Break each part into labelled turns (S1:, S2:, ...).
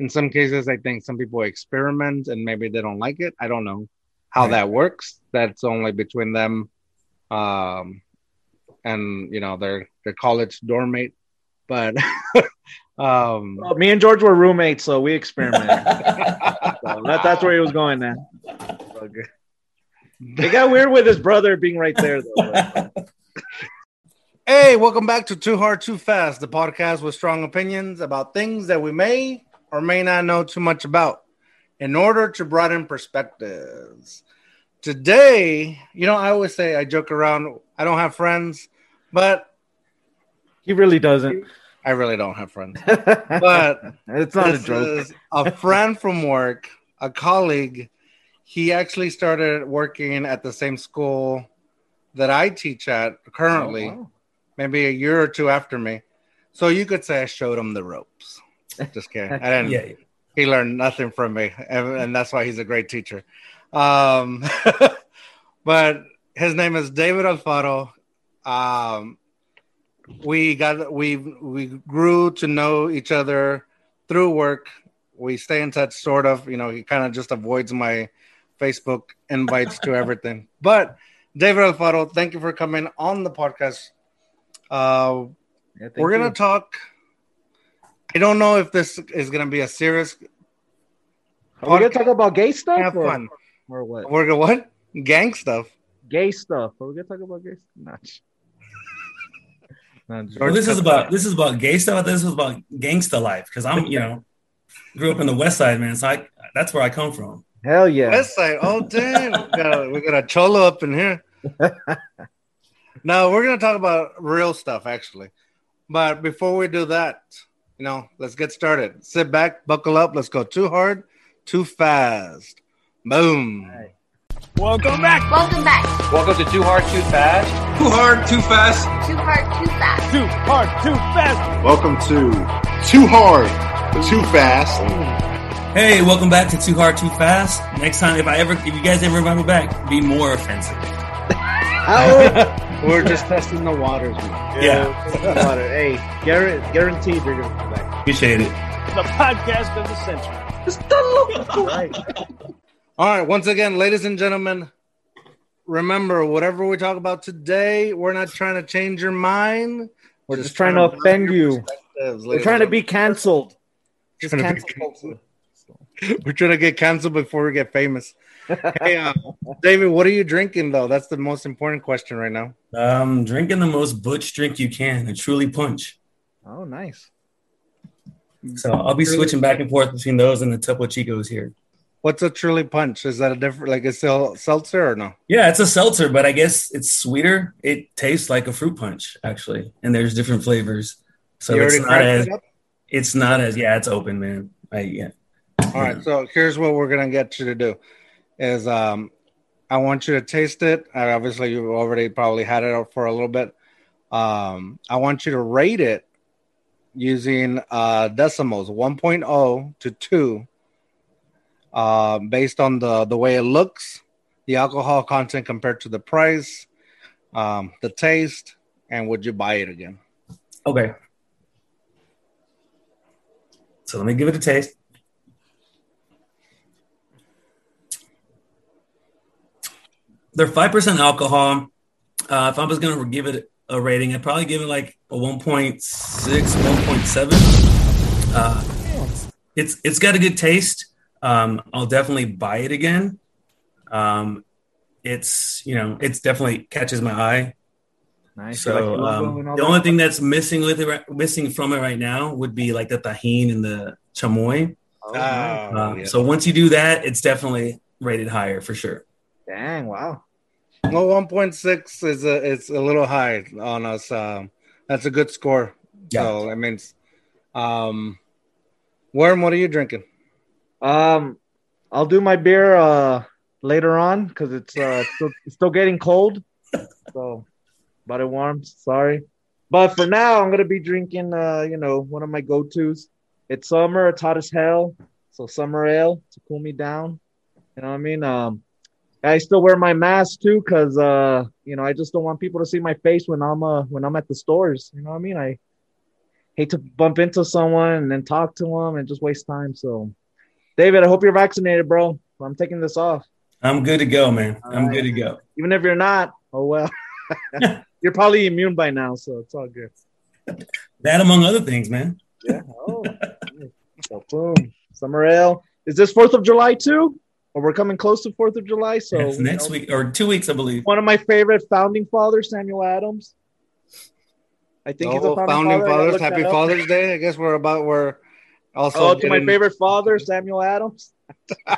S1: in some cases, I think some people experiment and maybe they don't like it. I don't know how
S2: Right.
S1: that works. That's only between them, um, and you know their their college dorm mate. But um,
S3: Well, me and George were roommates, so we experimented. So that, that's where he was going now. Okay. It got weird with his brother being right there, though.
S1: Hey, welcome back to Too Hard, Too Fast, the podcast with strong opinions about things that we may or may not know too much about in order to broaden perspectives. Today, you know, I always say I joke around, I don't have friends, but
S3: He really doesn't.
S1: I really don't have friends.
S3: but it's not a joke.
S1: a friend from work, a colleague. He actually started working at the same school that I teach at currently.
S3: Oh, wow.
S1: maybe a year or two after me. So you could say I showed him the ropes. Just kidding. I didn't.
S2: yeah.
S1: He learned nothing from me, and, and that's why he's a great teacher. Um, but his name is David Alfaro. Um, we got we we grew to know each other through work. We stay in touch, sort of. You know, he kind of just avoids my Facebook invites to everything. But David Alfaro, thank you for coming on the podcast. Uh,
S3: Yeah,
S1: we're gonna talk. I don't know if this is gonna be a serious.
S3: Are we gonna talk about gay stuff
S1: Have
S3: or,
S1: fun.
S3: or what?
S1: We're gonna what? Gang stuff.
S3: Gay stuff. Are we gonna talk about gay stuff? Nah. Nah,
S2: Well, this is about this is about gay stuff. This is about gangsta life because I'm you know grew up in the West Side, man. So I that's where I come from.
S3: Hell yeah.
S1: West side. Oh damn, we got, a, we got a cholo up in here. no, we're gonna talk about real stuff actually. But before we do that, you know, let's get started. Sit back, buckle up. Let's go too hard, too fast. Boom.
S3: Right.
S4: Welcome back.
S5: Welcome back.
S6: Welcome to Too Hard, Too Fast.
S4: Too hard, too fast.
S5: Too hard, too fast.
S4: Too hard, too fast.
S7: Welcome to Too Hard, Too Fast.
S2: Hey, welcome back to Too Hard Too Fast. Next time, if I ever, if you guys ever invite me back, be more offensive.
S1: We're just testing the waters. man.
S2: Yeah,
S3: Water. Hey, guaranteed you're gonna come back.
S2: appreciate it.
S4: The podcast of the century.
S3: Right.
S1: All right, once again, ladies and gentlemen, remember whatever we talk about today, we're not trying to change your mind.
S3: We're just trying to offend you. We're trying to be canceled. Just
S1: Trying to
S3: cancel.
S1: We're trying to get canceled before we get famous. Hey, uh, David, what are you drinking though? That's the most important question right now.
S2: Um, drinking the most butch drink you can, a truly punch.
S3: Oh, nice.
S2: So I'll be switching back and forth between those and the Topo Chicos here.
S1: What's a truly punch? Is that a different, like a sel- seltzer or no?
S2: Yeah, it's a seltzer, but I guess it's sweeter. It tastes like a fruit punch, actually, and there's different flavors. So
S1: you
S2: it's not as
S1: it
S2: it's not as yeah, it's open, man. I yeah.
S1: All right, so here's what we're gonna get you to do: is um, I want you to taste it. Obviously, you've already probably had it for a little bit. Um, I want you to rate it using uh, decimals 1.0 to 2, uh, based on the the way it looks, the alcohol content compared to the price, um, the taste, and would you buy it again?
S2: Okay. So let me give it a taste. They're five percent alcohol. Uh, if I was gonna give it a rating, I'd probably give it like a 1.6, 1.7. Uh, it's it's got a good taste. Um, I'll definitely buy it again. Um, it's you know it's definitely catches my eye.
S3: Nice. You like
S2: So
S3: the
S2: um, the
S3: that?
S2: only thing that's missing with it, missing from it right now, would be like the Tajín and the chamoy.
S3: Oh.
S2: Uh,
S1: yeah.
S2: So once you do that, it's definitely rated higher for sure.
S3: Dang, wow.
S1: Well, 1.6 is a it's a little high on us. Um, that's a good score.
S2: Yeah.
S1: So that means, um, Worm, what are you drinking?
S3: Um, I'll do my beer uh later on because it's uh still, still getting cold. So, but it warms. Sorry, but for now I'm gonna be drinking uh you know one of my go tos. It's summer. It's hot as hell. So summer ale to cool me down. You know what I mean? Um, I still wear my mask too because uh you know I just don't want people to see my face when I'm uh when I'm at the stores. You know what I mean? I hate to bump into someone and then talk to them and just waste time. So, David, I hope you're vaccinated, bro. I'm taking this off.
S2: I'm good to go, man. I'm
S3: All
S2: good to go.
S3: Even if you're not, oh well. you're probably immune by now, so it's all good.
S2: That among other things, man.
S3: Yeah. Oh. so boom. Summer ale. Is this Fourth of July too? Or we're coming close to Fourth of July. So
S2: It's
S3: you
S2: next
S3: know,
S2: week or two weeks, I believe.
S3: One of my favorite founding fathers, Samuel Adams. I think he's a
S1: Oh,
S3: founding,
S1: founding
S3: father.
S1: Fathers. Happy. Father's Day. I guess we're about we're also.
S3: Oh, to my favorite father, Samuel Adams.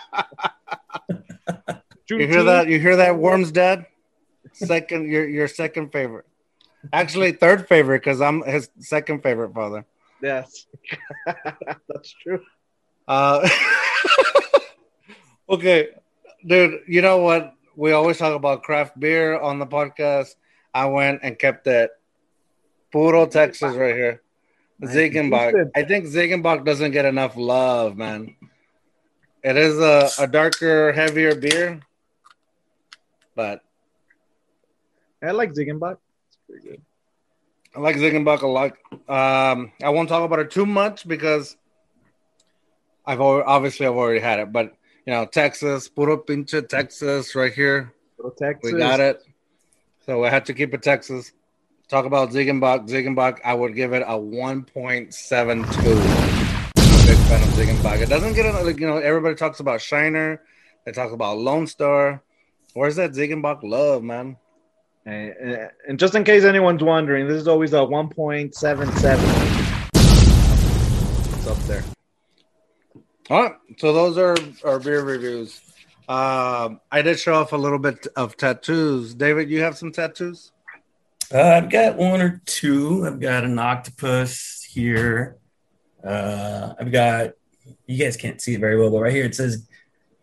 S1: You hear that? You hear that? Worms dad. Second, your your second favorite. Actually, third favorite because I'm his second favorite father.
S3: Yes, that's true.
S1: Uh, okay, dude. You know what? We always talk about craft beer on the podcast. I went and kept it puro Texas right here. Ziegenbock. I think Ziegenbock doesn't get enough love, man. It is a, a darker, heavier beer, but
S3: I like Ziegenbock. It's pretty good.
S1: I like Ziegenbock a lot. Um, I won't talk about it too much because I've al- obviously I've already had it, but you know, Texas, puro pinche Texas, right here.
S3: Texas.
S1: We got it. So I had to keep it Texas. Talk about Ziegenbock. Ziegenbock, I would give it a 1.72. Big fan of Ziegenbock. It doesn't get like you know. Everybody talks about Shiner. They talk about Lone Star. Where's that Ziegenbock love, man?
S3: And, and- eh, and just in case anyone's wondering, this is always a 1.77. It's up there.
S1: All right. So those are our beer reviews. Um, I did show off a little bit of tattoos. David, you have some tattoos?
S2: Uh, I've got one or two. I've got an octopus here. Uh, I've got, you guys can't see it very well, but right here it says,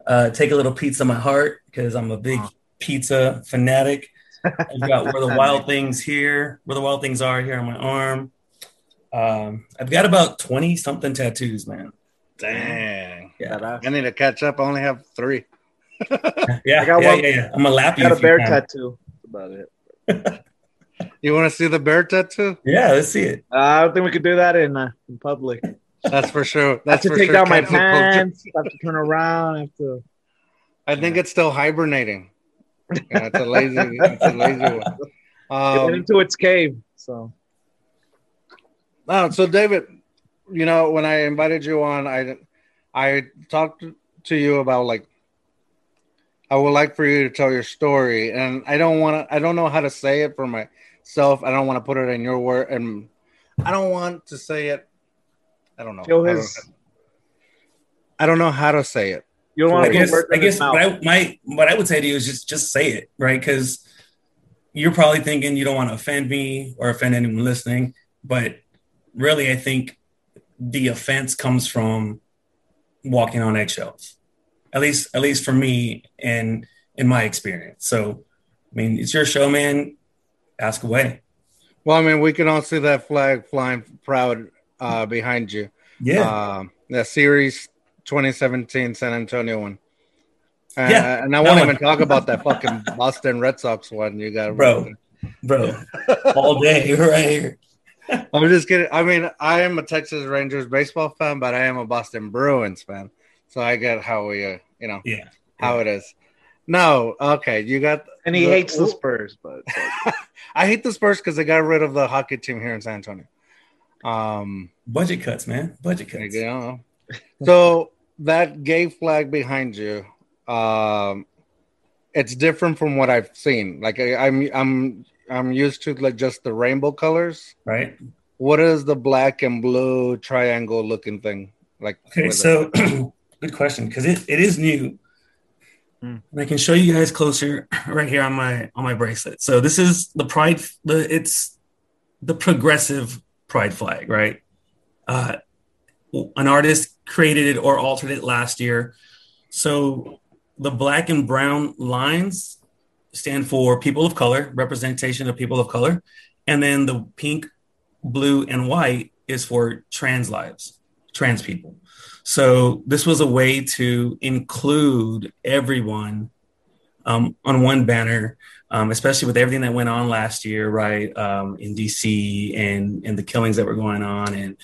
S2: uh, take a little pizza my heart because I'm a big pizza fanatic. I've got where the wild things here, where the wild things are here on my arm. Um, I've got about 20 something tattoos, man.
S1: Dang.
S2: Yeah.
S1: I need to catch up. I only have three.
S2: Yeah.
S3: I got
S2: yeah,
S3: one-
S2: yeah, yeah. I'm going to lap
S3: I
S2: you.
S3: got a bear
S2: times.
S3: tattoo. That's about it.
S1: You want to see the bear tattoo?
S2: Yeah, let's see it.
S3: Uh, I don't think we could do that in uh, in public.
S1: That's for sure.
S3: I have
S1: That's
S3: to
S1: for
S3: take
S1: sure.
S3: down my pants. I have to turn around. I have to.
S1: I think it's still hibernating. Yeah, it's a lazy, it's a lazy one.
S3: Get
S1: Um,
S3: into its cave. So
S1: No, so David, you know, when I invited you on, I I talked to you about like I would like for you to tell your story, and I don't want to. I don't know how to say it for myself. I don't want to put it in your word, and I don't want to say it. I don't know.
S3: Kill
S1: I don't-
S3: his-
S1: I don't know how to say it.
S3: you don't
S2: I
S3: want to
S2: guess,
S3: put
S2: I
S3: in his
S2: guess what I, my, what I would say to you is just, just say it, right? Because you're probably thinking you don't want to offend me or offend anyone listening, but really, I think the offense comes from walking on eggshells. At least, at least for me and in my experience. So, I mean, it's your show, man. Ask away.
S1: Well, I mean, we can all see that flag flying proud uh, behind you.
S2: Yeah,
S1: the series 2017 San Antonio one. Uh,
S2: Yeah,
S1: and I won't even talk about that fucking Boston Red Sox one you got,
S2: Bro. bro, all day right here.
S1: I'm just kidding. I mean, I am a Texas Rangers baseball fan, but I am a Boston Bruins fan, so I get how we, uh, you know,
S2: Yeah,
S1: how it is. No, okay, you got,
S3: and he
S1: the-
S3: hates the Spurs, but
S1: I hate the Spurs because they got rid of the hockey team here in San Antonio. Um,
S2: budget cuts, man. Budget cuts.
S1: you go. so that gay flag behind you, um, it's different from what I've seen. Like I, I'm, I'm, I'm used to like just the rainbow colors.
S2: Right.
S1: What is the black and blue triangle looking thing like?
S2: Okay, so good question because it, it is new.
S3: Hmm.
S2: And I can show you guys closer right here on my on my bracelet. So this is the pride. The it's the progressive pride flag, right? Uh, an artist created it or altered it last year. So the black and brown lines stand for people of color, representation of people of color, and then the pink, blue, and white is for trans lives, trans people. So this was a way to include everyone um, on one banner, um, especially with everything that went on last year, right, um, in DC and and the killings that were going on, and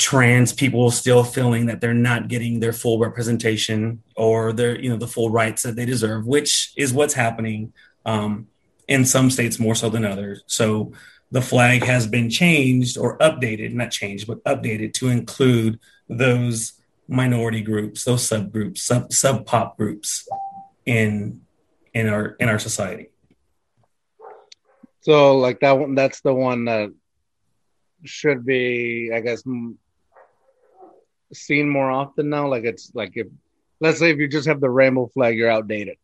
S2: trans people still feeling that they're not getting their full representation or their you know the full rights that they deserve, which is what's happening um, in some states more so than others. So the flag has been changed or updated, not changed, but updated to include those minority groups, those subgroups, sub sub pop groups in in our in our society.
S1: So like that one, that's the one that should be, I guess, seen more often now. Like it's like if, let's say if you just have the rainbow flag, you're outdated.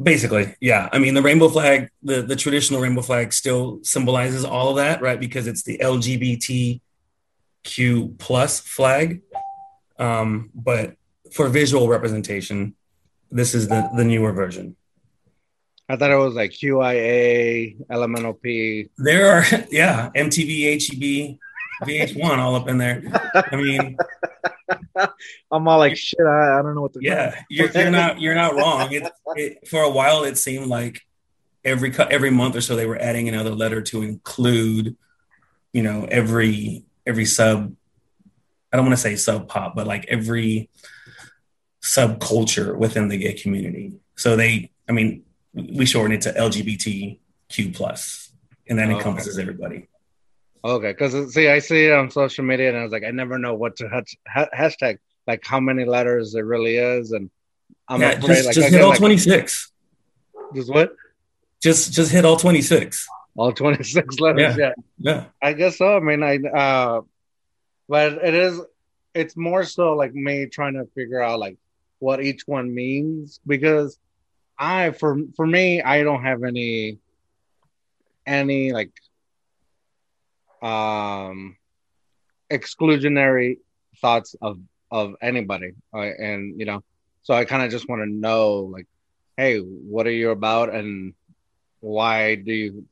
S2: Basically, yeah. I mean, the rainbow flag, the the traditional rainbow flag, still symbolizes all of that, right? Because it's the LGBTQ plus flag. Um, but for visual representation, this is the the newer version.
S1: I thought it was like QIA, Elemental P.
S2: There are, yeah, MTV, HEB, VH1 all up in there. I mean,
S3: I'm all like, shit, I, I don't know what to
S2: yeah, you're, you're not you're not wrong. It, it, for a while, it seemed like every every month or so they were adding another letter to include, you know, every every sub. I don't want to say sub pop, but like every subculture within the gay community. So they, I mean, we shorten it to LGBTQ plus, and that
S1: Oh,
S2: encompasses everybody.
S1: Okay, because see, I see it on social media, and I was like, I never know what to ha- hashtag, like how many letters it really is, and I'm
S2: yeah,
S1: afraid,
S2: just,
S1: like,
S2: just hit
S1: get,
S2: all
S1: like,
S2: 26.
S1: Just what?
S2: Just just hit all 26.
S1: All 26 letters.
S2: Yeah.
S1: yeah.
S2: Yeah.
S1: I guess so. I mean, I uh, but it is. It's more so like me trying to figure out like what each one means because I for for me I don't have any any like um exclusionary thoughts of of anybody uh, and you know so I kind of just want to know like hey what are you about and why do you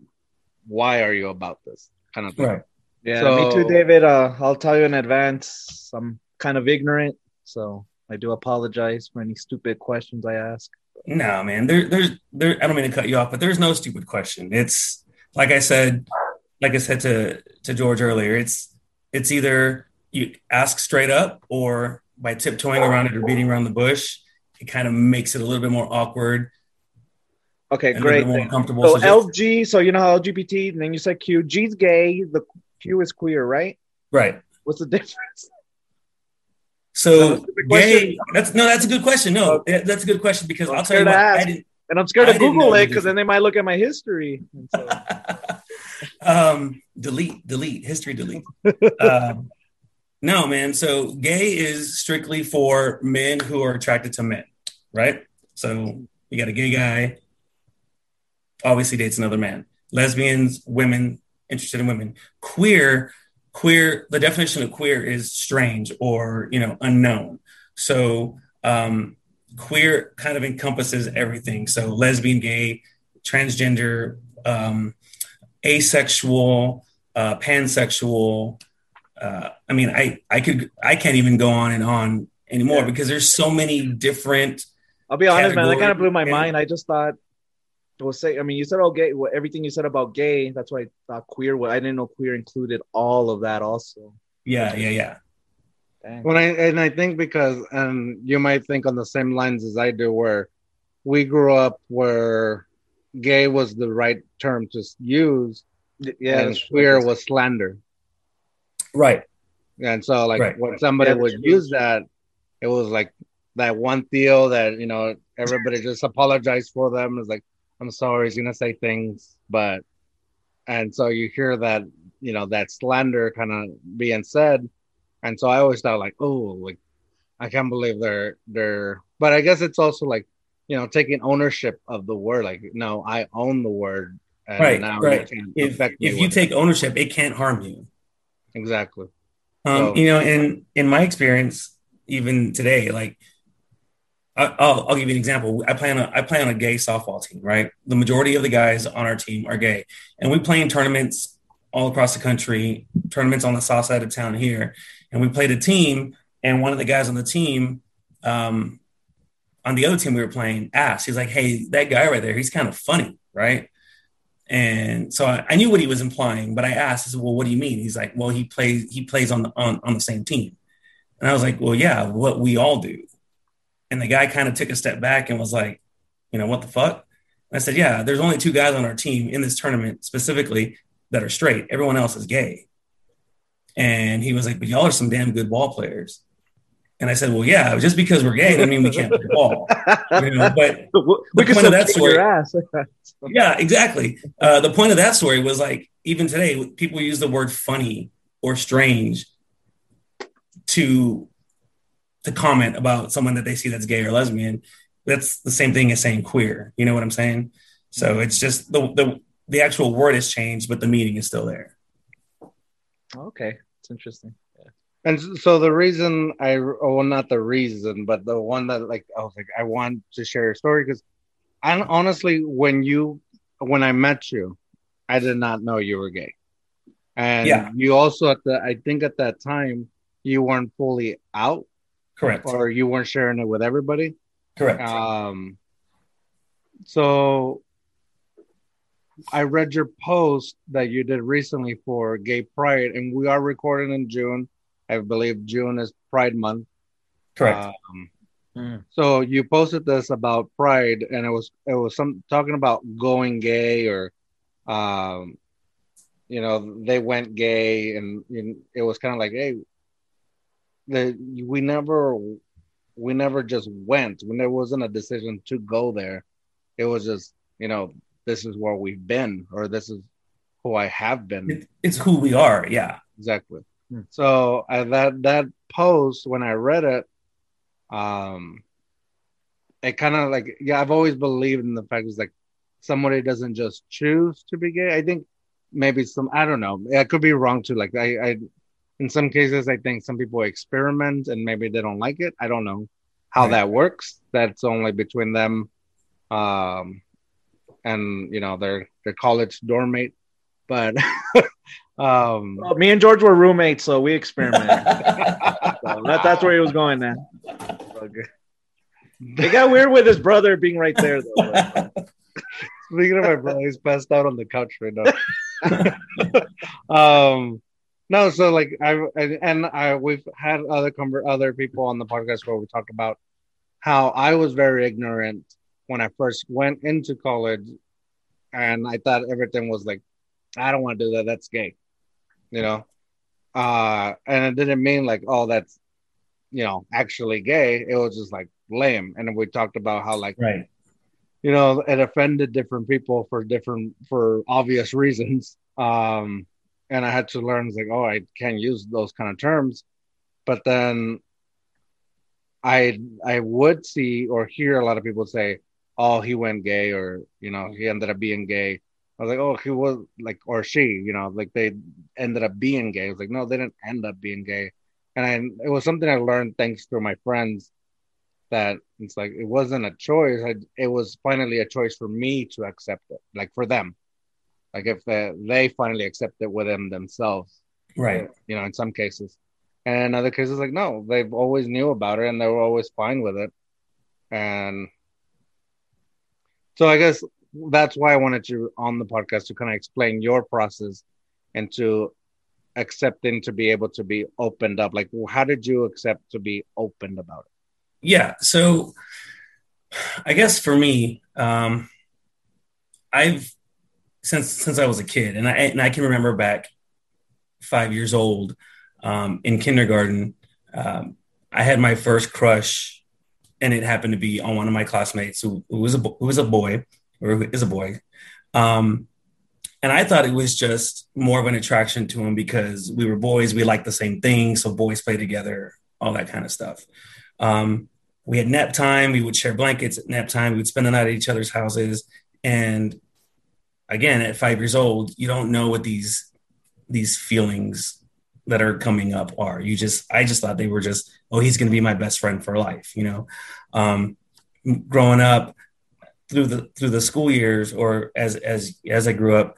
S1: why are you about this kind of thing
S2: Right.
S3: Yeah,
S1: So-
S3: me too, David. Uh, I'll tell you in advance. I'm kind of ignorant, so I do apologize for any stupid questions I ask.
S2: No, man. There, there's, there. I don't mean to cut you off, but there's no stupid question. It's like I said, like I said to to George earlier. It's it's either you ask straight up, or by tiptoeing around it or beating around the bush, it kind of makes it a little bit more awkward
S3: Okay, great.
S2: more uncomfortable.
S3: So
S2: So
S3: LG, so you know how LGBT, and then you said Q. G's gay, the Q is queer, right?
S2: right.
S3: What's the difference? Is that
S2: So gay. That's no. That's a good question. No,
S3: Okay.
S2: that's a good question because
S3: I'm
S2: I'll tell you
S3: scared
S2: what.
S3: to
S2: I
S3: ask.
S2: didn't,
S3: And I'm scared
S2: I
S3: to Google it because then they might look at my history. And so,
S2: um, delete, delete, history delete. um, no, man. So gay is strictly for men who are attracted to men, right? So you got a gay guy, obviously dates another man. Lesbians, women interested in women. Queer, queer. The definition of queer is strange or you know unknown. So um, queer kind of encompasses everything. So lesbian, gay, transgender, um, asexual, uh, pansexual. Uh, I mean, I I could I can't even go on and on anymore
S3: Yeah.
S2: because there's so many different.
S3: I'll be honest, man. That kind of blew my
S2: and-
S3: mind. I just thought, well, say, I mean, you said all gay. Well, everything you said about gay. That's why I thought queer. Well, I didn't know queer included all of that. Also,
S2: Yeah, yeah, yeah.
S3: Dang.
S1: When I and I think because and you might think on the same lines as I do, where we grew up where gay was the right term to use,
S3: yeah,
S1: and
S3: that's-
S1: queer was slander.
S2: Right.
S1: And so, like,
S2: Right.
S1: when somebody
S3: Yeah,
S1: would use that, it was like that one deal that you know everybody just apologized for them. It's like, I'm sorry, he's gonna say things, but and so you hear that you know that slander kind of being said, and so I always thought like, oh, like I can't believe they're they're, but I guess it's also like you know taking ownership of the word, like no, I own the word, and
S2: Right,
S1: now
S2: right. If if you take ownership, it can't harm you.
S1: exactly.
S2: Um,
S1: So-
S2: you know, in in my experience, even today, like I, I'll I'll give you an example. I play on a I play on a gay softball team, right? The majority of the guys on our team are gay, and we play in tournaments all across the country, tournaments on the south side of town here, and we played a team, and one of the guys on the team, um, on the other team we were playing asked, he's like, "Hey, that guy right there, he's kind of funny, right?" And so I, I knew what he was implying, but I asked, I said, "Well, what do you mean?" He's like, "Well, he plays he plays on the on, on the same team," and I was like, "Well, yeah, what we all do." And the guy kind of took a step back and was like, "You know what the fuck?" And I said, "Yeah, there's only two guys on our team in this tournament specifically that are straight. Everyone else is gay." And he was like, "But y'all are some damn good ball players." And I said, "Well, yeah, just because we're gay doesn't mean we can't play ball." You know, but
S3: we could
S2: point of that story- yeah, exactly. Uh, the point of that story was like, even today, people use the word funny or strange to to comment about someone that they see that's gay or lesbian. That's the same thing as saying queer. You know what I'm saying? So it's just the the the actual word has changed, but the meaning is still there.
S3: okay, it's interesting.
S1: And so the reason I, well, not the reason, but the one that like I was like, I want to share your story because I honestly, when you, when I met you, I did not know you were gay, and
S2: Yeah.
S1: you also at the, I think at that time you weren't fully out,
S2: Correct.
S1: or you weren't sharing it with everybody.
S2: Correct.
S1: Um, so I read your post that you did recently for Gay Pride, and we are recording in June. I believe June is Pride Month.
S2: Correct.
S1: Um,
S3: Mm.
S1: so you posted this about Pride, and it was it was some talking about going gay or, um, you know, they went gay, and, and it was kind of like, hey, the we never we never just went when there wasn't a decision to go there. It was just you know this is where we've been, or this is who I have been.
S2: It- it's who we are. Yeah.
S1: Exactly.
S3: Hmm.
S1: So I, that that post when I read it, um, it kind of like yeah, I've always believed in the fact it's like somebody doesn't just choose to be gay. I think maybe some I don't know. I could be wrong too. Like I, I in some cases I think some people experiment and maybe they don't like it. I don't know how
S2: Right.
S1: that works. That's only between them, um, and you know their their college dorm mate. But um,
S3: Well, me and George were roommates, so we experimented. So that, that's where he was going then. It got weird with his brother being right there, though.
S1: Speaking of my brother, he's passed out on the couch right now. um, no, so like I and- and I we've had other conver- other people on the podcast where we talked about how I was very ignorant when I first went into college, and I thought everything was like, I don't want to do that. That's gay, you know. Uh, and it didn't mean like, oh, that's you know actually gay. It was just like lame. And we talked about how like
S2: right.
S1: you know it offended different people for different for obvious reasons um and i had to learn like oh i can't use those kind of terms but then i i would see or hear a lot of people say oh he went gay or you know he ended up being gay i was like oh he was like or she you know like they ended up being gay i was like no they didn't end up being gay and I, it was something i learned thanks to my friends that it's like it wasn't a choice. I, it was finally a choice for me to accept it, like for them. Like if they, they finally accept it within themselves,
S2: Right.
S1: Eh, you know, in some cases. And in other cases, like no, they've always knew about it and they were always fine with it. And so I guess that's why I wanted you on the podcast to kind of explain your process and to accepting to be able to be opened up. Like, how did you accept to be opened about it?
S2: Yeah. So I guess for me, um, I've since since I was a kid, and I and I can remember back five years old um, in kindergarten. Um, I had my first crush, and it happened to be on one of my classmates who, who was a who was a boy or is a boy. Um, and I thought it was just more of an attraction to him because we were boys, we liked the same things, so boys play together, all that kind of stuff. Um, we had nap time. We would share blankets at nap time. We would spend the night at each other's houses. And again, at five years old, you don't know what these these feelings that are coming up are. You just, I just thought they were just, oh, he's going to be my best friend for life. You know, um, growing up through the through the school years, or as as as I grew up,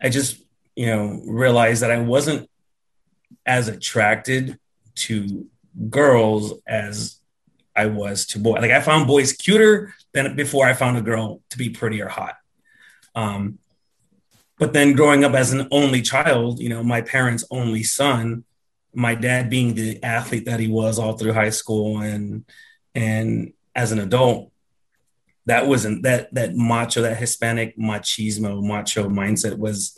S2: I just you know realized that I wasn't as attracted to girls as I was to boy. Like I found boys cuter than before I found a girl to be pretty or hot. Um, but then growing up as an only child, you know, my parents' only son, my dad being the athlete that he was all through high school and and as an adult, that wasn't that that macho, that Hispanic machismo, macho mindset was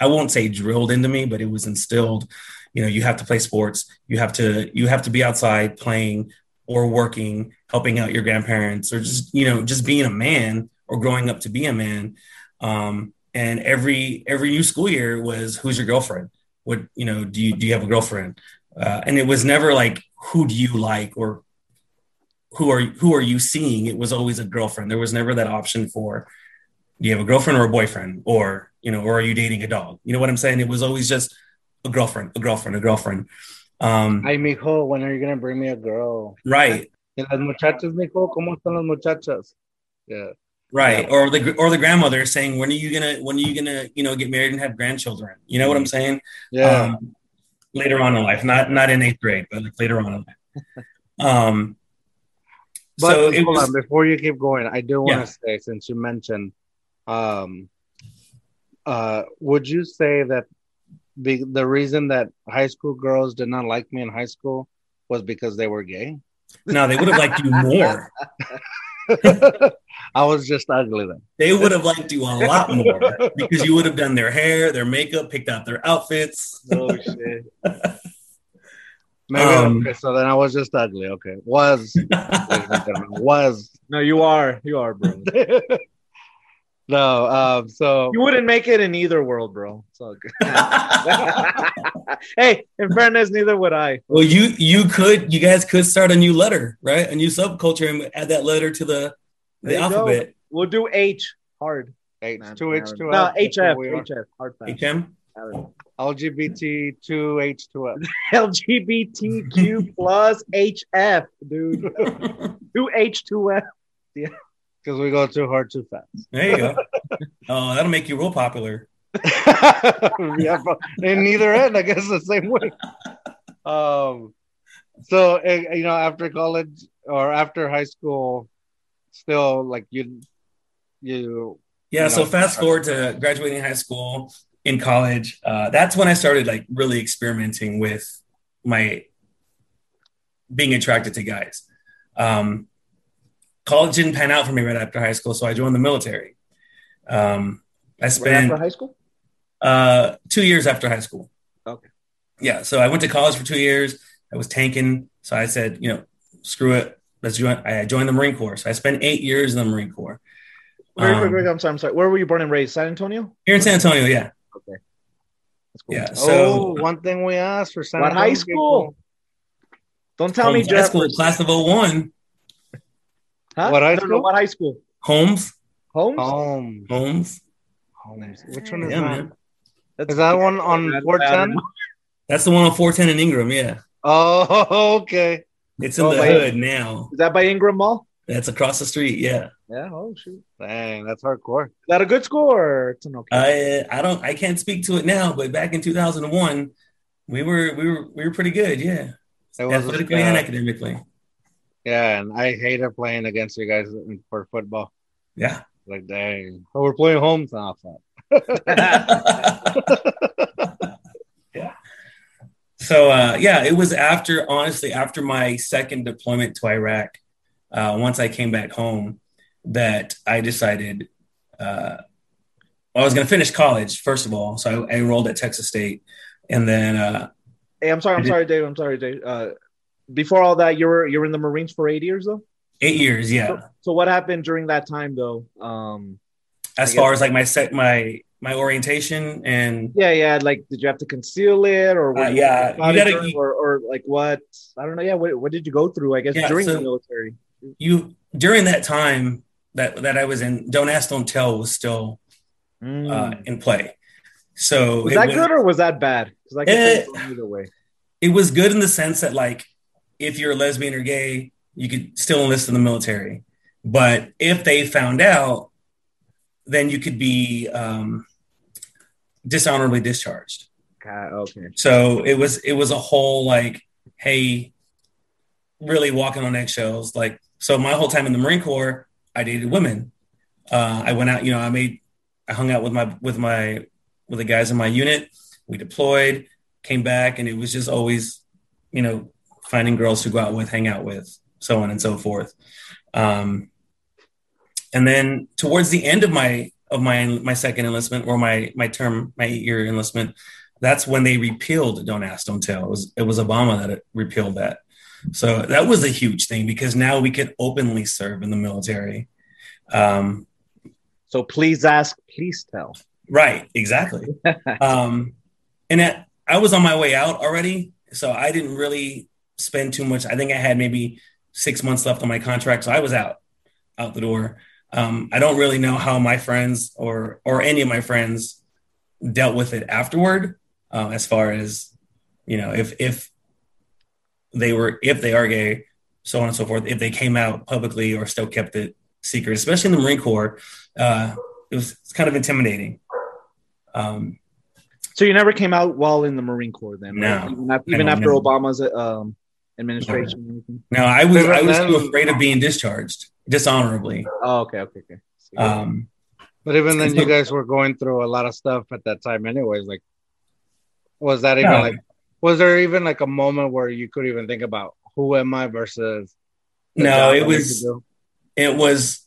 S2: I won't say drilled into me, but it was instilled. You know, you have to play sports, you have to you have to be outside playing or working, helping out your grandparents, or just you know, just being a man or growing up to be a man. Um, and every every new school year was who's your girlfriend? What you know, do you do you have a girlfriend? Uh, and it was never like who do you like or who are who are you seeing? It was always a girlfriend. There was never that option for do you have a girlfriend or a boyfriend or you know or are you dating a dog? You know what I'm saying? It was always just a girlfriend, a girlfriend, a girlfriend. Um,
S1: Ay, mijo, when are you gonna bring me a girl?
S2: right,
S1: las muchachas, mijo, ¿cómo están las muchachas? Yeah.
S2: right. Or the or the grandmother saying, when are you gonna when are you gonna you know get married and have grandchildren? You know what I'm saying?
S1: Yeah.
S2: um, later on in life, not not in eighth grade, but like later on in life. Um,
S1: But
S2: so
S1: hold
S2: was,
S1: on, before you keep going, I do want
S2: Yeah.
S1: to say, since you mentioned, um, uh, would you say that the the reason that high school girls did not like me in high school was because they were gay?
S2: no, they would have liked you more.
S1: I was just ugly then.
S2: They would have liked you a lot more because you would have done their hair, their makeup, picked out their outfits.
S3: Oh shit.
S1: Maybe
S2: Um,
S1: okay, so then I was just ugly. Okay, was was
S3: No, you are. You are, bro.
S1: no. Um, so
S3: You wouldn't make it in either world, bro. It's all good. hey, in fairness, neither would I.
S2: well, you you could you guys could start a new letter, right? A new subculture and add that letter to the the
S3: you go.
S2: alphabet.
S3: We'll do H hard.
S1: H
S3: Nah,
S1: two H two
S3: No,
S1: F.
S3: HF.
S1: what we are.
S3: HF. Hard fast.
S2: HM.
S1: LGBT two H two F.
S3: LGBTQ plus HF, dude. Two H two F.
S1: Because we go too hard too fast.
S2: There you go. Oh, that'll make you real popular.
S1: yeah, but in neither end, I guess the same way. Um, so eh, you know, after college or after high school, still like you, you.
S2: Yeah.
S1: You
S2: So fast forward to graduating high school, in college. Uh, that's when I started like really experimenting with my being attracted to guys. Um, college didn't pan out for me right after high school, so I joined the military. Um, I
S3: Right
S2: spent
S3: after high school?
S2: uh, two years after high school.
S3: Okay.
S2: Yeah, so I went to college for two years. I was tanking, so I said, you know, screw it. Let's join. I joined the Marine Corps. So I spent eight years in the Marine Corps.
S3: Wait, wait,
S2: Um,
S3: wait, I'm sorry, I'm sorry. Where were you born and raised? San Antonio?
S2: Here in San Antonio, yeah,
S3: That's cool.
S2: yeah.
S1: So
S2: So
S1: one thing we asked for San
S3: What high
S1: Antonio
S3: school? Don't tell me
S2: Holmes High School, class of 01.
S3: Huh?
S1: What high
S3: I don't know
S1: school?
S3: what high school.
S2: Holmes,
S3: Holmes?
S1: Home,
S2: Holmes.
S1: Homes. Which one is
S2: Yeah,
S1: that?
S2: man.
S3: That's
S1: Is that one on 410?
S2: That's the one on 410 in Ingram. Yeah,
S1: Oh, okay.
S2: it's in
S3: Oh,
S2: the
S3: my-
S2: hood now.
S3: Is that by Ingram Mall?
S2: That's across the street. Yeah,
S3: Yeah. Oh shoot.
S1: Dang, that's hardcore.
S3: that a good score? it's an okay?
S2: I I don't I can't speak to it now, but back in 2001, we were we were we were pretty good. Yeah,
S1: It was,
S2: athletically
S1: uh,
S2: and academically.
S1: yeah, and I hated playing against you guys for football.
S2: Yeah.
S1: Like, dang. Oh, we're playing home now.
S2: yeah. So uh, yeah, it was after honestly after my second deployment to Iraq. Uh, once I came back home, that I decided uh, I was going to finish college first of all. So I, I enrolled at Texas State, and then uh,
S3: hey, I'm sorry. I'm sorry, Dave. I'm sorry, Dave. Uh, before all that, you were you were in the Marines for eight years though.
S2: eight years. Yeah.
S3: So, so what happened during that time though? Um,
S2: As far as like my set my my orientation and
S3: yeah, yeah. Like, did you have to conceal it, or
S2: Uh, yeah, you gotta-
S3: or, or like what? I don't know. Yeah, what, what did you go through? I guess
S2: Yeah,
S3: during
S2: so-
S3: the military.
S2: You during that time that that I was in, don't ask, don't tell was still
S3: Mm.
S2: uh, in play. So
S3: was
S2: it
S3: that good or was that bad? Because I can
S2: Eh,
S3: it either way.
S2: it was good in the sense that like if you're a lesbian or gay, you could still enlist in the military. But if they found out, then you could be um, dishonorably discharged.
S3: God, okay.
S2: So it was it was a whole like, hey, really walking on eggshells. Like, so my whole time in the Marine Corps, I dated women. Uh, I went out, you know, I made, I hung out with my, with my, with the guys in my unit. We deployed, came back, and it was just always, you know, finding girls to go out with, hang out with, so on and so forth. Um, and then towards the end of my of my my second enlistment or my my term my eight year enlistment, that's when they repealed Don't Ask, Don't Tell. It was it was Obama that repealed that. So that was a huge thing because now we could openly serve in the military. Um,
S3: So please ask, please tell.
S2: right, exactly. um, and that, I was on my way out already, so I didn't really spend too much. I think I had maybe six months left on my contract, so I was out, out the door. Um, I don't really know how my friends or or any of my friends dealt with it afterward, uh, as far as you know, if if they were if they are gay, so on and so forth. If they came out publicly or still kept it secret, especially in the Marine Corps, uh, it was it's kind of intimidating. Um,
S3: So you never came out while in the Marine Corps then?
S2: No.
S3: right? Even, af- even after
S2: know.
S3: Obama's um, administration and everything?
S2: no, I was I was too afraid of being discharged dishonorably.
S3: Oh, okay, okay, okay.
S2: Um,
S1: But even then, you guys were going through a lot of stuff at that time, anyways. Like, was that even
S2: Yeah.
S1: like, was there even like a moment where you could even think about who am I versus?
S2: No, it was- it was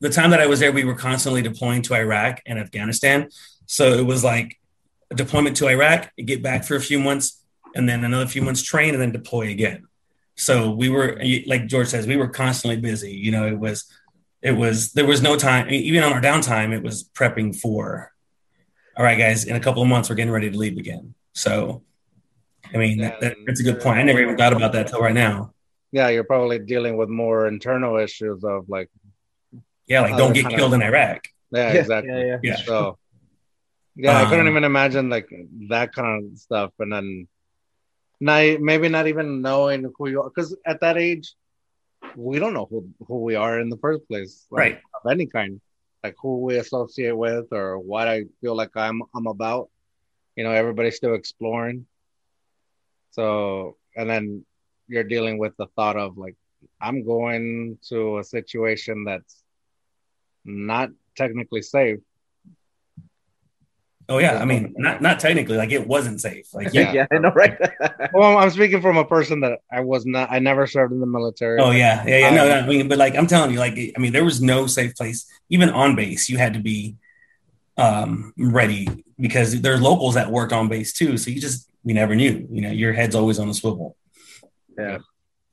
S2: the time that I was there, we were constantly deploying to Iraq and Afghanistan. So it was like a deployment to Iraq, get back for a few months, and then another few months train, and then deploy again. So we were, like George says, we were constantly busy. You know, it was, it was, there was no time, even on our downtime, it was prepping for, all right, guys, in a couple of months, we're getting ready to leave again. So, I mean, that, that, that's a good point. I never even thought about that till right now.
S1: Yeah, you're probably dealing with more internal issues of like,
S2: Yeah, like don't get
S1: kinda-
S2: killed in Iraq.
S1: yeah,
S3: Yeah,
S1: exactly.
S3: yeah, yeah.
S2: Yeah.
S1: So, yeah, I couldn't
S2: Um,
S1: even imagine like that kind of stuff, and then not maybe not even knowing who you are, because at that age, we don't know who who we are in the first place, like,
S2: Right.
S1: Of any kind, like who we associate with or what I feel like I'm I'm about. You know, everybody's still exploring. So, and then you're dealing with the thought of like, I'm going to a situation that's not technically safe.
S2: Oh yeah, I mean, not not technically, like it wasn't safe. Like
S1: Yeah.
S2: yeah.
S3: I know, right?
S1: Well, I'm speaking from a person that I was not. I never served in the military.
S2: Oh yeah, yeah, yeah. No, no,
S1: Um,
S2: I mean, but like I'm telling you, like I mean, there was no safe place. Even on base, you had to be um ready because there's locals that worked on base too. So you just you never knew. You know, your head's always on the swivel.
S3: yeah.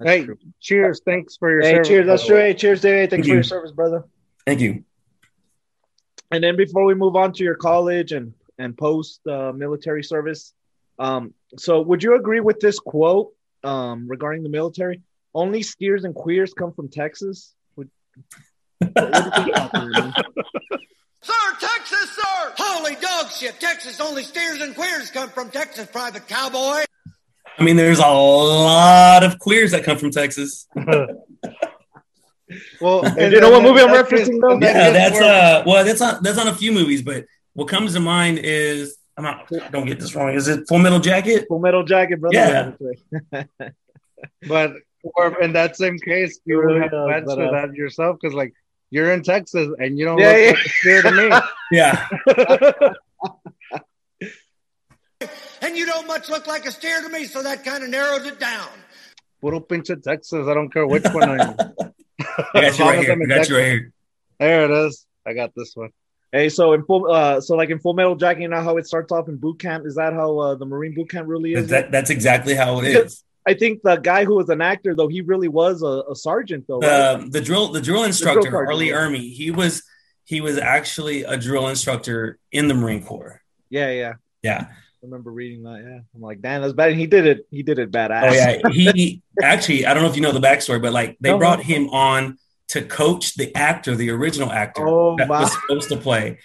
S1: Hey, cheers! Thanks for your.
S3: Hey,
S1: service,
S3: cheers. That's true. Hey, cheers, Dave. Thanks
S2: Thank
S3: for
S2: you.
S3: your service, brother.
S2: Thank you.
S3: And then before we move on to your college and and post uh, military service, um, so would you agree with this quote um, regarding the military? Only steers and queers come from Texas. Would, what, what do you think about that, man?
S8: Sir, Texas, sir! Holy dog shit! Texas only steers and queers come from Texas, private cowboy.
S2: I mean, there's a lot of queers that come from Texas.
S1: Well,
S3: And you know what movie I'm referencing, though?
S2: Yeah, that's uh, well, that's on that's on a few movies, but what comes to mind is I'm not. Don't get this wrong. Is it Full Metal Jacket?
S3: Full Metal Jacket, brother.
S2: Yeah.
S1: But or in that same case, you would have to
S3: Yeah,
S1: answer that yourself because, like, you're in Texas and you don't
S3: Yeah,
S1: look
S3: yeah.
S1: like a to me.
S2: Yeah.
S8: And you don't much look like a steer to me, so that kind of narrows it down.
S1: Puro pinche Texas. I don't care which one I am.
S2: I got you right here.
S1: I'm
S2: I got you right here.
S1: There it is. I got this one.
S3: Hey, so in full, uh, so like in Full Metal Jacket, you know how it starts off in boot camp. Is that how uh, the Marine boot camp really is?
S2: That, that's exactly how it is.
S3: I think the guy who was an actor, though, he really was a, a sergeant, though. right?
S2: The the drill the drill instructor
S3: sergeant,
S2: R.
S3: Lee.
S2: Ermy. He was he was actually a drill instructor in the Marine Corps.
S3: yeah, yeah.
S2: Yeah.
S3: I remember reading that. Yeah, I'm like, damn, that's bad. And he did it. He did it badass.
S2: Oh yeah. He actually I don't know if you know the backstory, but like they
S3: No.
S2: brought him on to coach the actor, the original actor
S3: Oh,
S2: that
S3: wow.
S2: was supposed to play.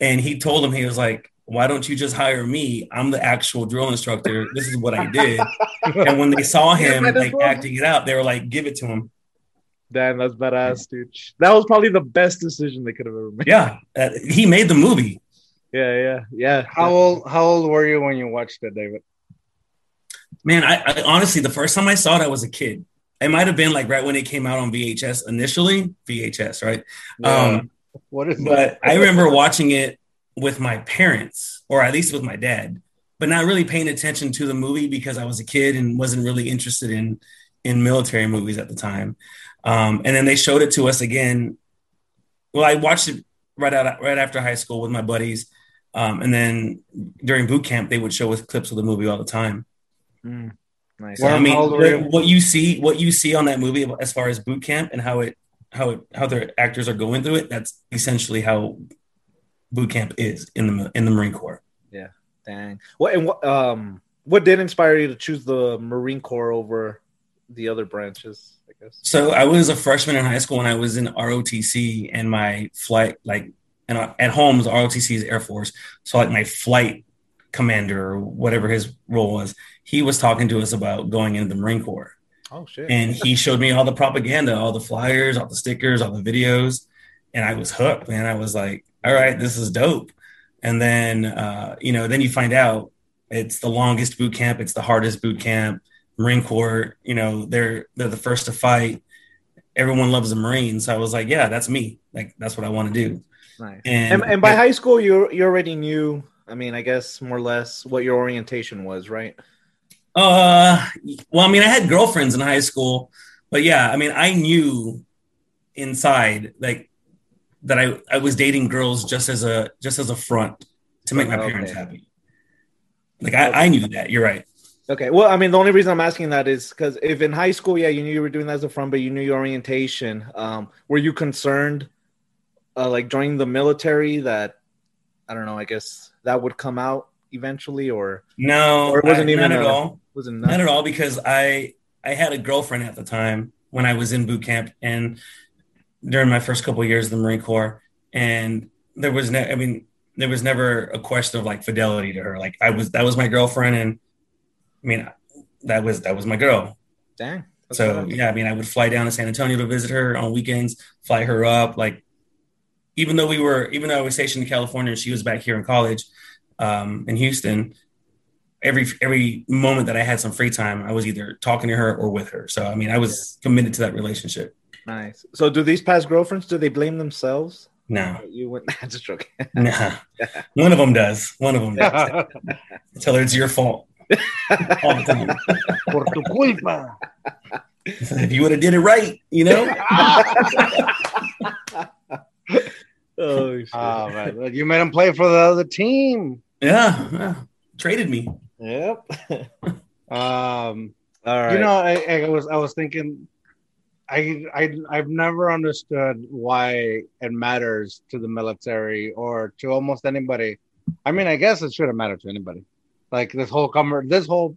S2: And he told him he was like, why don't you just hire me? I'm the actual drill instructor. This is what I did. and when they saw him like
S3: well.
S2: acting it out, they were like, give it to him.
S3: Damn, that's badass, dude. That was probably the best decision they could have ever made.
S2: Yeah. Uh, he made the movie.
S3: yeah, yeah, yeah.
S1: How old? How old were you when you watched it, David?
S2: Man, I, I honestly, the first time I saw it, I was a kid. it might have been like right when it came out on VHS initially, VHS, right?
S1: Yeah.
S2: Um,
S1: What is
S2: but I remember watching it with my parents, or at least with my dad, but not really paying attention to the movie because I was a kid and wasn't really interested in in military movies at the time. Um, and then they showed it to us again. Well, I watched it right out right after high school with my buddies, um, and then during boot camp they would show us clips of the movie all the time.
S3: Mm, nice.
S2: So, I mean,
S1: how old were you?
S2: what you see, what you see on that movie as far as boot camp and how it, how it, how their actors are going through it, that's essentially how boot camp is in the in the Marine Corps.
S3: Yeah, dang. What and what um what did inspire you to choose the Marine Corps over the other branches? I guess.
S2: So I was a freshman in high school when I was in ROTC, and my flight, like, and at home, ROTC is Air Force. So like my flight commander or whatever his role was, he was talking to us about going into the Marine Corps.
S3: Oh shit.
S2: and he showed me all the propaganda, all the flyers, all the stickers, all the videos, and I was hooked, man. I was like, all right, this is dope. And then, uh, you know, then you find out it's the longest boot camp, it's the hardest boot camp. Marine Corps, you know, they're they're the first to fight. Everyone loves the Marines, so I was like, yeah, that's me. Like that's what I want to do.
S3: nice.
S2: And,
S3: And, and by high school, you you already knew. I mean, I guess more or less what your orientation was, right?
S2: Uh, well, I mean, I had girlfriends in high school, but yeah, I mean, I knew inside like that I I was dating girls just as a just as a front to make my
S3: Okay.
S2: parents happy. Like I, I knew that. You're right.
S3: Okay. Well, I mean, the only reason I'm asking that is because if in high school, yeah, you knew you were doing that as a front, but you knew your orientation. Um, were you concerned, uh, like joining the military, that I don't know, I guess that would come out eventually, or
S2: No,
S3: Or it wasn't
S2: I-
S3: even
S2: not at
S3: a-
S2: all.
S3: wasn't
S2: Not at all because I I had a girlfriend at the time when I was in boot camp and during my first couple of years of the Marine Corps, and there was no, I mean, there was never a question of like fidelity to her. Like I was, that was my girlfriend, and I mean, that was that was my girl.
S3: Dang.
S2: So
S3: nice.
S2: yeah, I mean, I would fly down to San Antonio to visit her on weekends, fly her up. Like, even though we were, even though I was stationed in California and she was back here in college um, in Houston, every every moment that I had some free time, I was either talking to her or with her. So I mean, I was committed to that relationship.
S3: Nice. So, do these past girlfriends do they blame themselves?
S2: No,
S3: You went just joking.
S2: nah. One of them does. One of them does. Tell her it's your fault all the time.
S1: Por tu culpa.
S2: if you would have did it right, you know.
S3: oh, shit.
S1: Oh man, you made him play for the other team.
S2: Yeah, yeah. traded me.
S1: Yep. um,
S3: all right.
S1: you know, I, I was I was thinking, I I I've never understood why it matters to the military or to almost anybody. I mean, I guess it shouldn't matter to anybody. Like this whole comer, this whole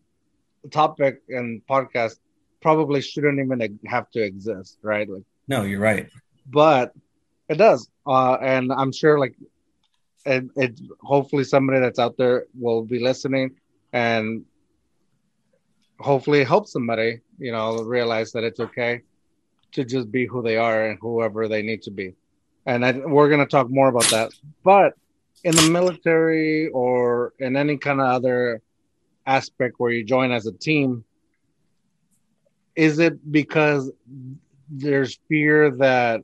S1: topic and podcast probably shouldn't even have to exist, right? Like,
S2: No, you're right.
S1: but it does, uh, and I'm sure like it, it. Hopefully, somebody that's out there will be listening and hopefully help somebody, you know, realize that it's okay to just be who they are and whoever they need to be. And I, we're going to talk more about that. But in the military or in any kind of other aspect where you join as a team, is it because there's fear that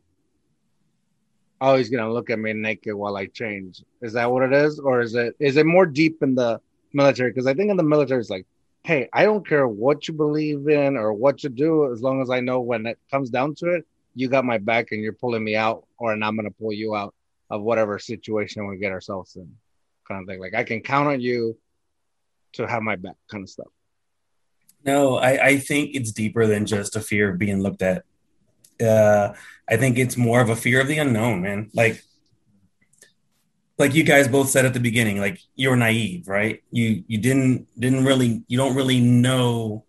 S1: oh he's gonna look at me naked while I change? Is that what it is, or is it is it more deep in the military? Because I think in the military it's like, hey, I don't care what you believe in or what you do, as long as I know when it comes down to it, you got my back and you're pulling me out, or and I'm gonna pull you out of whatever situation we get ourselves in, kind of thing. Like I can count on you to have my back, kind of stuff.
S2: No, I, I think it's deeper than just a fear of being looked at. Uh, I think it's more of a fear of the unknown, man. Like, like you guys both said at the beginning, like you were naive, right? You you didn't didn't really you don't really know,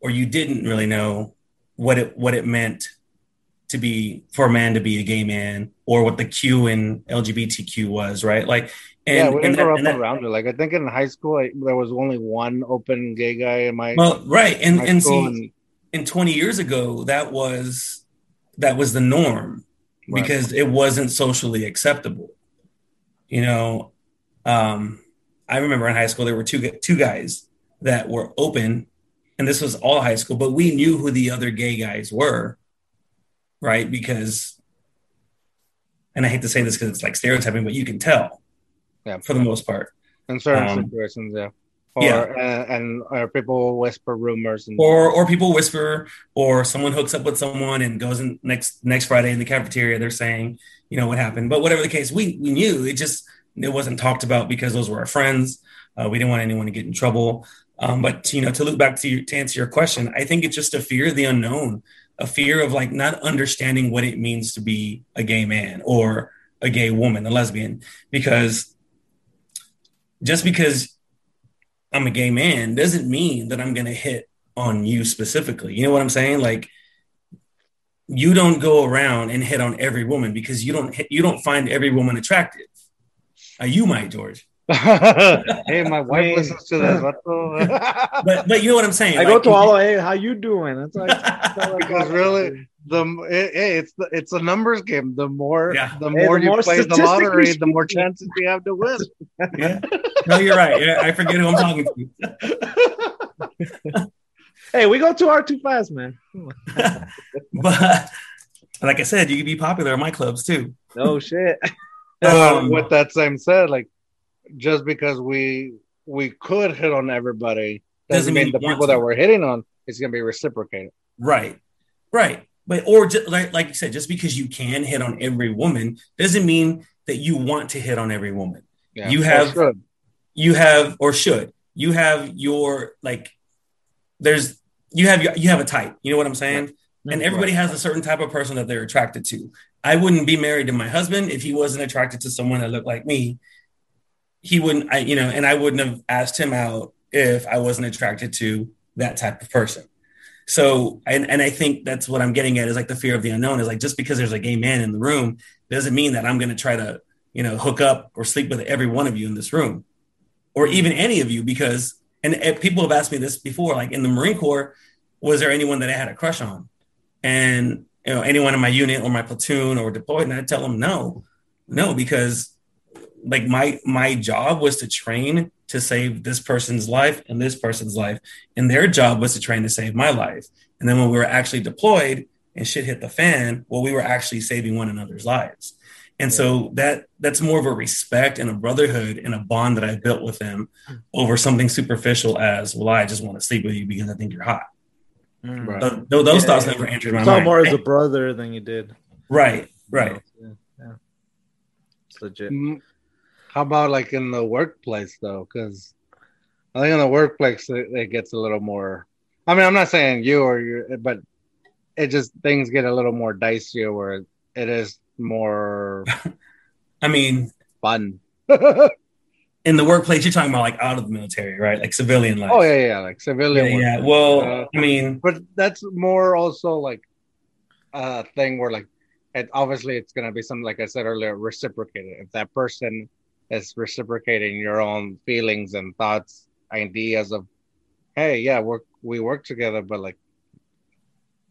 S2: or you didn't really know what it what it meant to be for a man to be a gay man, or what the Q in LGBTQ was, right? Like, and,
S1: yeah, we
S2: and
S1: didn't grow up
S2: and
S1: around it. Like I think in high school, I, there was only one open gay guy in my,
S2: well, right, and and see, and 20 years ago that was that was the norm
S1: Right.
S2: because it wasn't socially acceptable you know um i remember in high school there were two two guys that were open and this was all high school, but we knew who the other gay guys were, right? Because, and I hate to say this because it's like stereotyping, but you can tell,
S1: Yeah.
S2: for the most part.
S1: In certain
S2: Um,
S1: situations, yeah. Or,
S2: yeah.
S1: and, and or people whisper rumors and
S2: or or people whisper or someone hooks up with someone and goes in next next friday in the cafeteria they're saying you know what happened. But whatever the case we we knew. It just it wasn't talked about because those were our friends. Uh, we didn't want anyone to get in trouble. Um, but you know to look back to to answer your question i think it's just a fear of the unknown a fear of like not understanding what it means to be a gay man or a gay woman a lesbian. Because just because I'm a gay man doesn't mean that I'm to hit on you specifically. You know what I'm saying? Like you don't go around and hit on every woman because you don't hit, you don't find every woman attractive. Uh, you might, George.
S1: hey, my wife
S3: mean-
S1: listens to this.
S2: But but you know what I'm saying?
S3: I go to all. Hey, how you doing? It's like
S1: because really, the it, hey, it's the, it's a numbers game. The more
S2: Yeah.
S1: the
S3: Hey,
S1: more
S3: the
S1: you
S3: more
S1: play the lottery, the more chances you have to win.
S2: yeah. No, you're right. Yeah, I forget who I'm talking to.
S3: Hey, we go too hard too fast, man.
S2: but like I said, you can be popular in my clubs too.
S3: No shit.
S2: Um,
S1: With that same said, like just because we we could hit on everybody doesn't,
S2: Doesn't mean
S1: mean the people
S2: to.
S1: that we're hitting on is going to be reciprocated.
S2: Right. Right. But or just, like like you said, just because you can hit on every woman doesn't mean that you want to hit on every woman.
S1: Yeah.
S2: You have- You have or should. You have your like there's you have you have a type. You know what I'm saying? And everybody has a certain type of person that they're attracted to. I wouldn't be married to my husband if he wasn't attracted to someone that looked like me. He wouldn't I you know, and I wouldn't have asked him out if I wasn't attracted to that type of person. So, and, and I think that's what I'm getting at is like the fear of the unknown is like just because there's a gay man in the room doesn't mean that I'm going to try to, you know, hook up or sleep with every one of you in this room or even any of you because, and uh, people have asked me this before, like in the Marine Corps, was there anyone that I had a crush on? And, you know, anyone in my unit or my platoon or deployed? And I tell them no, no, because like my, my job was to train to save this person's life and this person's life and their job was to train to save my life. And then when we were actually deployed and shit hit the fan, well, we were actually saving one another's lives. And so that that's more of a respect and a brotherhood and a bond that I built with them over something superficial as, well, I just want to sleep with you because I think you're hot.
S3: Mm.
S2: Th- th- those
S3: Yeah,
S2: thoughts
S3: yeah.
S2: never entered my
S3: You saw
S2: mind.
S3: more as a brother than you did.
S2: right, right.
S3: Yeah, yeah. It's legit.
S1: Mm, How about like in the workplace though? Because I think in the workplace it, it gets a little more. I mean, I'm not saying you or you, but it just things get a little more dicier where it is more
S2: I mean,
S1: fun.
S2: in the workplace, you're talking about like out of the military, right? Like civilian life.
S1: oh yeah, yeah, like civilian.
S2: yeah.
S1: work.
S2: Well,
S1: Uh,
S2: I mean,
S1: but that's more also like a thing where like it obviously it's gonna be something like I said earlier, reciprocated. If that person is reciprocating your own feelings and thoughts, ideas of, hey, yeah, we we work together, but like,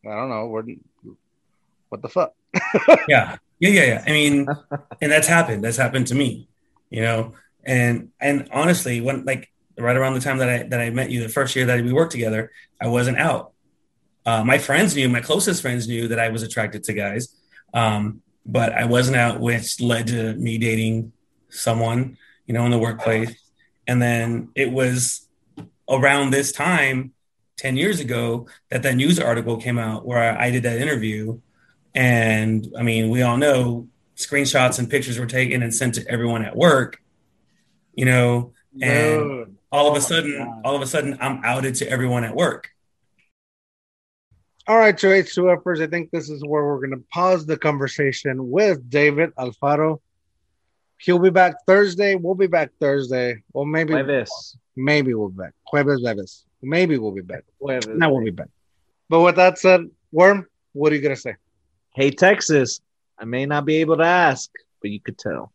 S1: I don't know, we're what the fuck?
S2: yeah yeah yeah yeah. I mean and that's happened. That's happened to me you know? And and honestly when like right around the time that i that i met you the first year that we worked together i wasn't out. Uh, my friends knew my closest friends knew that i was attracted to guys. Um, but i wasn't out which led to me dating someone you know in the workplace. And then it was around this time 10 years ago that that news article came out where i did that interview and I mean, we all know screenshots and pictures were taken and sent to everyone at work, you know, and
S1: Dude.
S2: all of
S1: Oh
S2: a sudden,
S1: God.
S2: all of a sudden I'm outed to everyone at work.
S1: All right, so H2Fers, I think this is where we're going to pause the conversation with David Alfaro. He'll be back Thursday. We'll be back Thursday. Or maybe
S3: Jueves.
S1: maybe we'll be back. Jueves, jueves. Maybe we'll be back.
S3: Jueves.
S1: No, we'll be back. But with that said, Worm, what are you going to say?
S3: Hey, Texas. I may not be able to ask, but you could tell.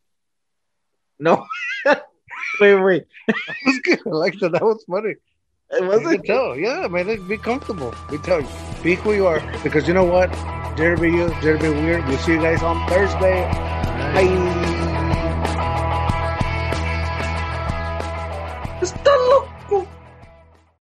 S3: No. wait, wait.
S1: That was good. I like that. That was funny.
S3: It wasn't.
S1: tell. Yeah, man. Be comfortable. Be tell you. Be who you are. Because you know what? Dare be you. Dare be weird. We'll see you guys on Thursday. Bye.
S3: Está loco.